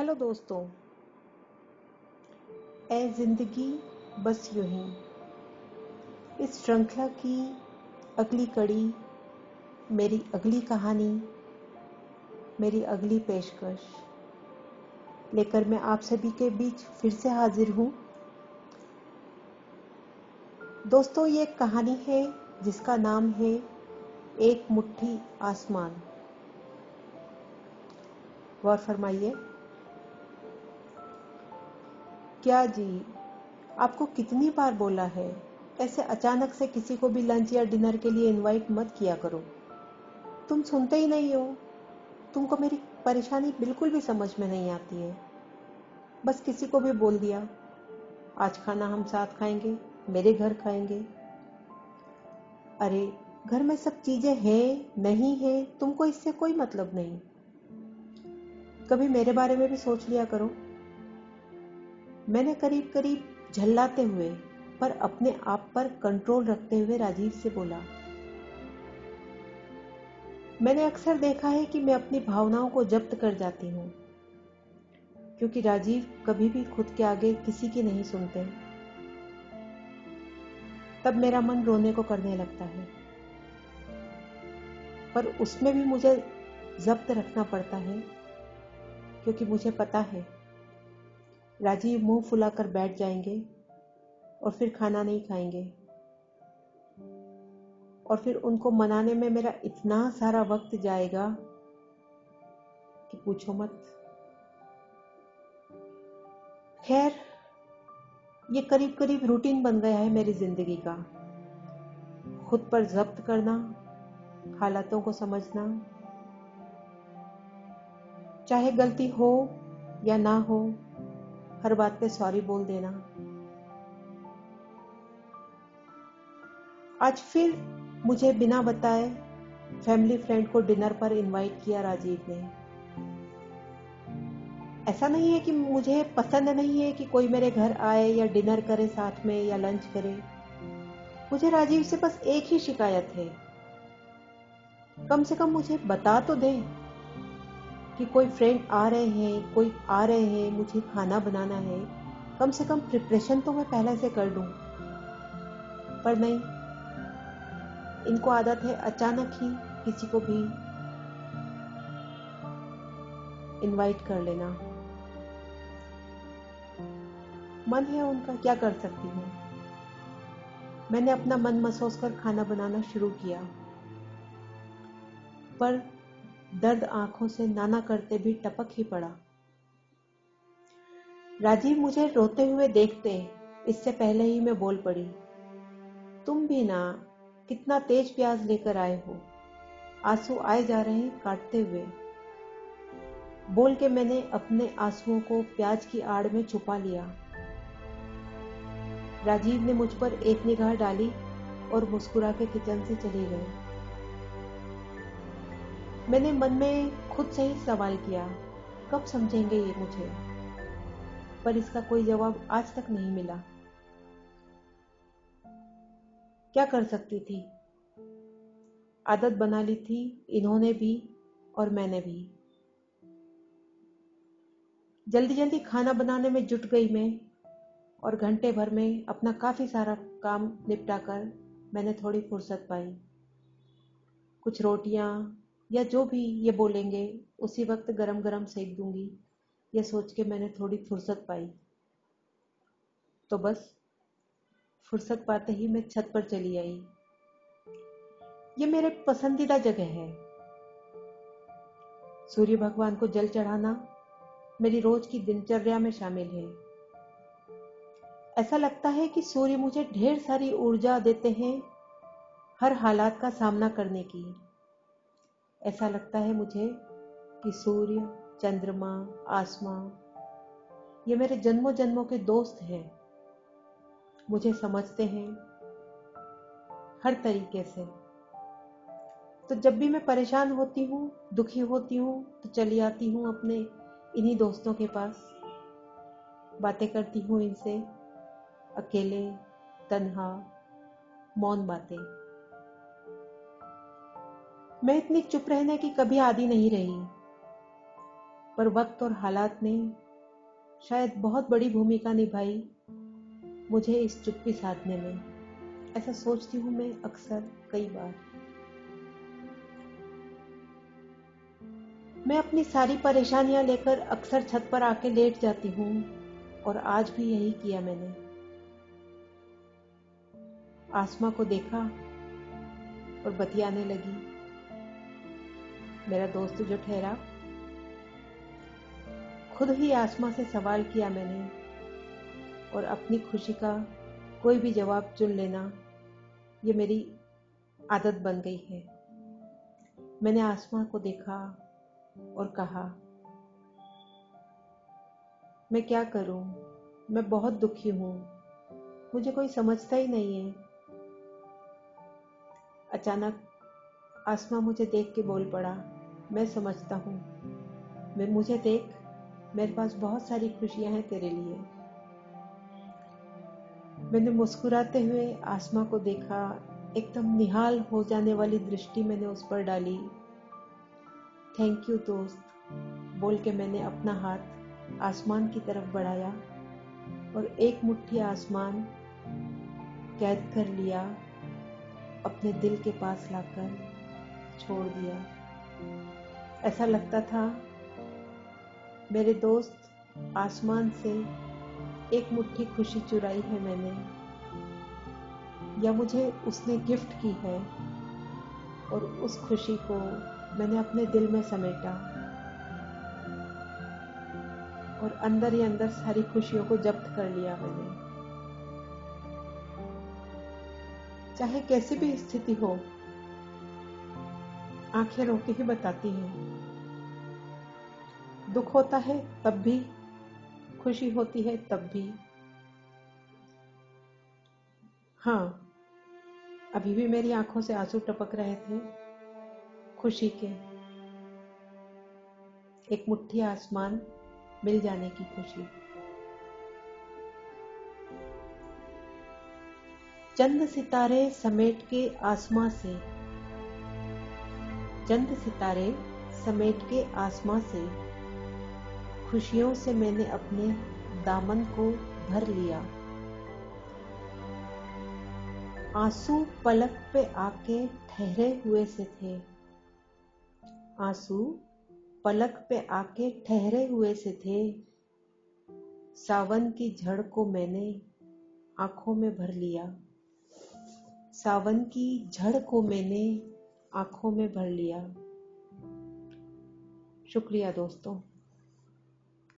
Hello दोस्तों ए ज़िंदगी बस यू ही। इस श्रृंखला की अगली कड़ी, मेरी अगली कहानी, मेरी अगली पेशकश। लेकर मैं आप सभी के बीच फिर से हाजिर हूँ। दोस्तों, ये कहानी है जिसका नाम है एक मुट्ठी आसमान। गौर फरमाइए। क्या जी? आपको कितनी बार बोला है, ऐसे अचानक से किसी को भी लंच या डिनर के लिए इनवाइट मत किया करो। तुम सुनते ही नहीं हो। तुमको मेरी परेशानी बिल्कुल भी समझ में नहीं आती है। बस किसी को भी बोल दिया। आज खाना हम साथ खाएँगे, मेरे घर खाएँगे। अरे, घर में सब चीज़ें हैं, नहीं है, तुमको इससे कोई मतलब नहीं। कभी मेरे बारे में भी सोच लिया करो। मैंने करीब करीब झल्लाते हुए, पर अपने आप पर कंट्रोल रखते हुए राजीव से बोला, मैंने अक्सर देखा है कि मैं अपनी भावनाओं को जब्त कर जाती हूँ, क्योंकि राजीव कभी भी खुद के आगे किसी की नहीं सुनते। तब मेरा मन रोने को करने लगता है। पर उसमें भी मुझे जब्त रखना पड़ता है, क्योंकि मुझे पता है राजीव मुँह फुलाकर बैठ जाएँगे और फिर खाना नहीं खाएँगे। और फिर उनको मनाने में मेरा इतना सारा वक्त जाएगा कि पूछो मत। खैर, ये करीब करीब रूटीन बन गया है मेरी ज़िंदगी का। खुद पर जब्त करना, हालातों को समझना, चाहे गलती हो या ना हो हर बात पे सॉरी बोल देना। आज फिर मुझे बिना बताए फैमिली फ्रेंड को डिनर पर इनवाइट किया राजीव ने। ऐसा नहीं है कि मुझे पसंद नहीं है कि कोई मेरे घर आए या डिनर करे साथ में या लंच करे। मुझे राजीव से बस एक ही शिकायत है। कम से कम मुझे बता तो दे। कि कोई फ्रेंड आ रहे हैं, कोई आ रहे हैं, मुझे खाना बनाना है। कम से कम प्रिपरेशन तो मैं पहले से कर दूँ पर नहीं, इनको आदत है अचानक ही किसी को भी इनवाइट कर लेना। मन है उनका, क्या कर सकती हूँ? मैंने अपना मन मसोस कर खाना बनाना शुरू किया। पर दर्द आँखों से नाना करते भी टपक ही पड़ा। राजीव मुझे रोते हुए देखते, इससे पहले ही मैं बोल पड़ी, तुम भी ना, कितना तेज प्याज लेकर आए हो। आँसू आए जा रहे हैं काटते हुए। बोल के मैंने अपने आंसुओं को प्याज की आड़ में छुपा लिया। राजीव ने मुझ पर एक निगाह डाली और मुस्कुरा के किचन से चले गए मैंने मन में खुद से ही सवाल किया, कब समझेंगे ये मुझे? पर इसका कोई जवाब आज तक नहीं मिला। क्या कर सकती थी? आदत बना ली थी इन्होंने भी और मैंने भी। जल्दी जल्दी खाना बनाने में जुट गई मैं और घंटे भर में अपना काफ़ी सारा काम निपटाकर मैंने थोड़ी फुर्सत पाई। कुछ रोटियाँ या जो भी ये बोलेंगे, उसी वक्त गरम गरम सेक दूँगी। ये सोच के मैंने थोड़ी फुर्सत पाई। तो बस, फुर्सत पाते ही मैं छत पर चली आई। ये मेरे पसंदीदा जगह है। सूर्य भगवान को जल चढ़ाना मेरी रोज की दिनचर्या में शामिल है। ऐसा लगता है कि सूर्य मुझे ढेर सारी ऊर्जा देते हैं हर हालात का सामना करने की। ऐसा लगता है मुझे कि सूर्य, चंद्रमा, आसमां, ये मेरे जन्मों जन्मों के दोस्त हैं। मुझे समझते हैं हर तरीके से। तो जब भी मैं परेशान होती हूँ, दुखी होती हूँ तो चली आती हूँ अपने इन्हीं दोस्तों के पास। बातें करती हूँ इनसे, अकेले, तन्हा, मौन बातें। मैं इतनी चुप रहने की कभी आदि नहीं रही। पर वक्त और हालात ने शायद बहुत बड़ी भूमिका निभाई मुझे इस चुप्पी साधने में। ऐसा सोचती हूँ मैं अक्सर, कई बार। मैं अपनी सारी परेशानियाँ लेकर अक्सर छत पर आके लेट जाती हूँ और आज भी यही किया मैंने। आसमा को देखा और बतियाने लगी। मेरा दोस्त जो ठहरा, खुद ही आसमा से सवाल किया मैंने और अपनी खुशी का कोई भी जवाब चुन लेना, ये मेरी आदत बन गई है। मैंने आसमा को देखा और कहा, मैं क्या करूँ? मैं बहुत दुखी हूँ। मुझे कोई समझता ही नहीं है। अचानक आसमा मुझे देख के बोल पड़ा, मैं समझता हूँ। मुझे देख, मेरे पास बहुत सारी खुशियाँ हैं तेरे लिए। मैंने मुस्कुराते हुए आसमा को देखा, एकदम निहाल हो जाने वाली दृष्टि मैंने उस पर डाली। थैंक यू दोस्त, बोल के मैंने अपना हाथ आसमान की तरफ़ बढ़ाया और एक मुट्ठी आसमान कैद कर लिया, अपने दिल के पास लाकर। छोड़ दिया। ऐसा लगता था मेरे दोस्त आसमान से एक मुट्ठी खुशी चुराई है मैंने, या मुझे उसने गिफ्ट की है और उस खुशी को मैंने अपने दिल में समेटा। और अंदर ही अंदर सारी खुशियों को जब्त कर लिया मैंने। चाहे कैसी भी स्थिति हो आँखें रोके ही बताती हैं। दुख होता है, तब भी। खुशी होती है, तब भी। हाँ अभी भी मेरी आँखों से आँसू टपक रहे थे, खुशी के। एक मुट्ठी आसमान मिल जाने की खुशी। चंद सितारे समेट के आसमां से चंद सितारे समेट के आसमां से। खुशियों से मैंने अपने दामन को भर लिया। आँसू पलक पे आके ठहरे हुए से थे। आँसू पलक पे आके ठहरे हुए से थे। सावन की झड़ को मैंने आँखों में भर लिया। सावन की झड़ को मैंने आँखों में भर लिया। शुक्रिया दोस्तों।